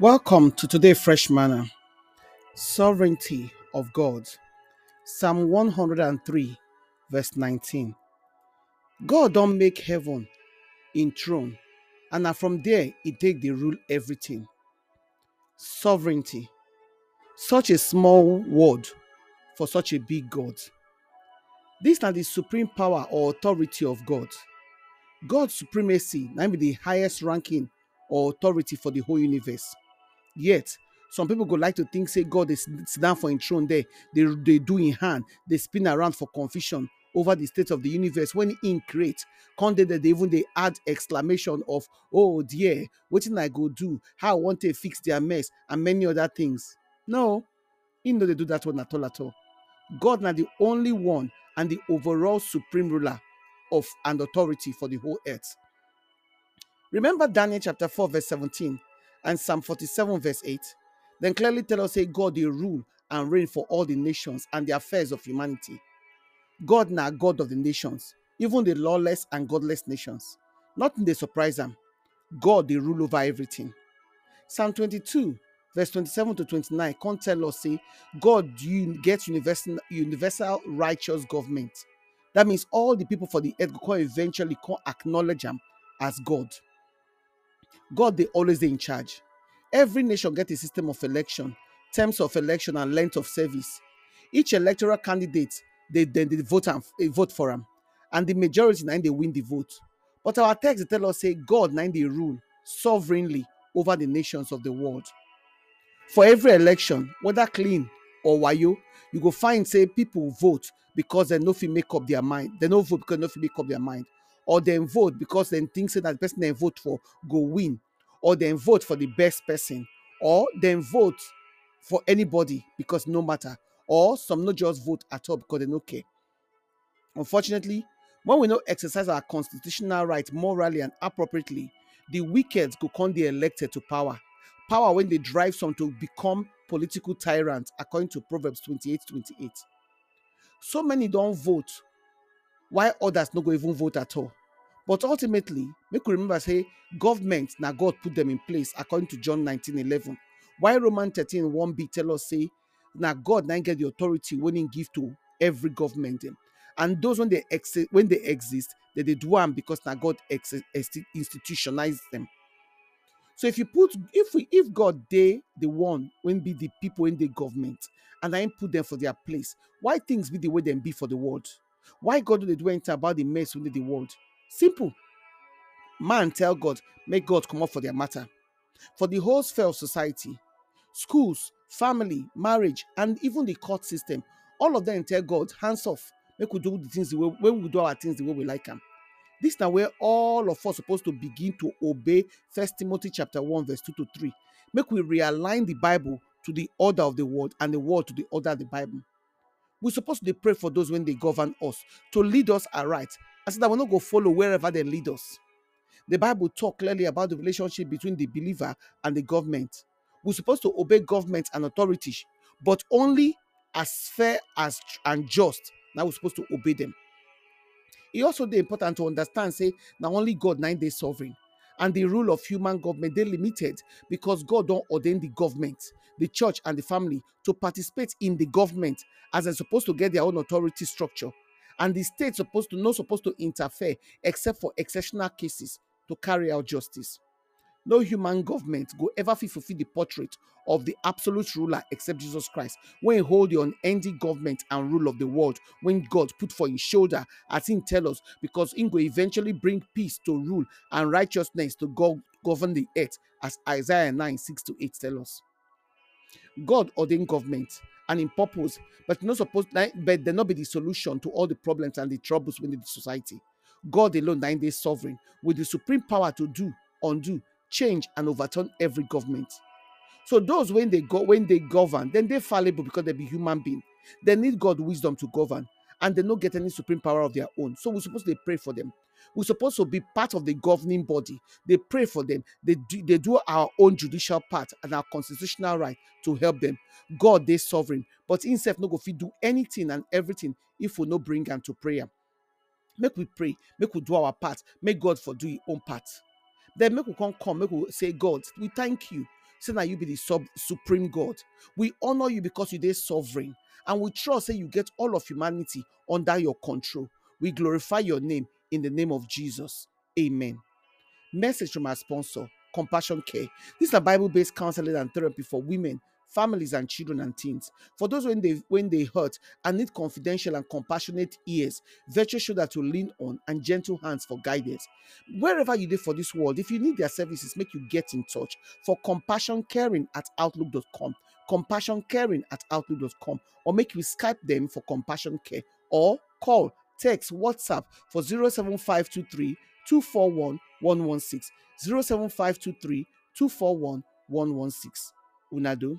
Welcome to today Fresh Manna Sovereignty of God. Psalm 103, verse 19. God don't make heaven in throne, and from there he take the rule everything. Sovereignty. Such a small word for such a big God. This is the supreme power or authority of God. God's supremacy na im be the highest ranking or authority for the whole universe. Yet, some people go like to think, say, God is sit down for in throne there. They, they do in hand, they spin around for confusion over the state of the universe. When in create, there, they even they add exclamation of, oh dear, what did I go do? How I want to fix their mess and many other things. No, he know they do that one at all at all. God now the only one and the overall supreme ruler of and authority for the whole earth. Remember Daniel chapter 4, verse 17 and Psalm 47, verse 8. Then clearly tell us, say, God, they rule and reign for all the nations and the affairs of humanity. God now God of the nations, even the lawless and godless nations. Nothing they surprise them. God, they rule over everything. Psalm 22, verse 27 to 29, can't tell us, say, God, you get universal, universal righteous government. That means all the people for the earth will eventually can acknowledge him as God. God, they always in charge. Every nation get a system of election, terms of election, and length of service. Each electoral candidate, they then they vote and they vote for them, and the majority nine they win the vote. But our text tell us say God nine they rule sovereignly over the nations of the world. For every election, whether clean or wayo, you you go find say people vote because they no fit make up their mind. They no vote because they no fit make up their mind, or then vote because then think say that the person they vote for go win, or then vote for the best person, or then vote for anybody because no matter, or some not just vote at all because they no care. Unfortunately, when we no exercise our constitutional right morally and appropriately, the wicked go come dey elected to power. Power when they drive some to become political tyrants, according to Proverbs 28 28. So many don't vote, why others not go even vote at all. But ultimately, make we remember say government now God put them in place according to John 19 11. While Roman 13 1b tell us say now God now get the authority when he give to every government. And those when they exist when they exist, that they do them because now God ex- institutionalized them. So if you put if we if God they the one when be the people in the government and I put them for their place, why things be the way them be for the world? Why God do they do anything about the mess within the world? Simple. Man tell God, make God come up for their matter. For the whole sphere of society, schools, family, marriage, and even the court system, all of them tell God, hands off. Make we do the things the way when we do our things the way we like them. This now where all of us supposed to begin to obey First Timothy chapter 1, verse 2 to 3. Make we realign the Bible to the order of the world and the world to the order of the Bible. We're supposed to pray for those when they govern us to lead us aright. I said that we're not go follow wherever they lead us. The Bible talk clearly about the relationship between the believer and the government. We're supposed to obey government and authorities, but only as fair as and just. Now we're supposed to obey them. E also dey important to understand say na only God nine dey sovereign and the rule of human government dey limited because God don't ordain the government, the church and the family to participate in the government as they're supposed to get their own authority structure. And the state supposed to not supposed to interfere except for exceptional cases to carry out justice. No human government go ever fulfill the portrait of the absolute ruler except Jesus Christ. When he hold the unending government and rule of the world, when God put for his shoulder, as he tell us, because he will eventually bring peace to rule and righteousness to go govern the earth, as Isaiah 9, 6 to 8 tell us. God ordained government and in purpose, but not supposed but they not be the solution to all the problems and the troubles within the society. God alone nine days sovereign with the supreme power to do, undo, change, and overturn every government. So those when they go when they govern, then they're fallible because they be human being. They need God wisdom to govern, and they don't get any supreme power of their own. So we're supposed to pray for them. We're supposed to be part of the governing body. They pray for them. They do, they do our own judicial part and our constitutional right to help them. God, they sovereign, but himself no go fit do anything and everything if we no bring them to prayer. Make we pray, make we do our part, make God for do own part. Then make we come come, make we say, God, we thank you say now you be the sub supreme God. We honor you because you dey sovereign, and we trust that you get all of humanity under your control. We glorify your name in the name of Jesus. Amen. Message from our sponsor, Compassion Care. This is a Bible-based counseling and therapy for women, families, and children and teens. For those when they when they hurt and need confidential and compassionate ears, virtual shoulder to lean on, and gentle hands for guidance. Wherever you live for this world, if you need their services, make you get in touch for compassion caring at outlook.com. Compassion caring at outlook.com or make you Skype them for compassion care or call, text, WhatsApp for 07523 241 116 07523 241 116. Unado.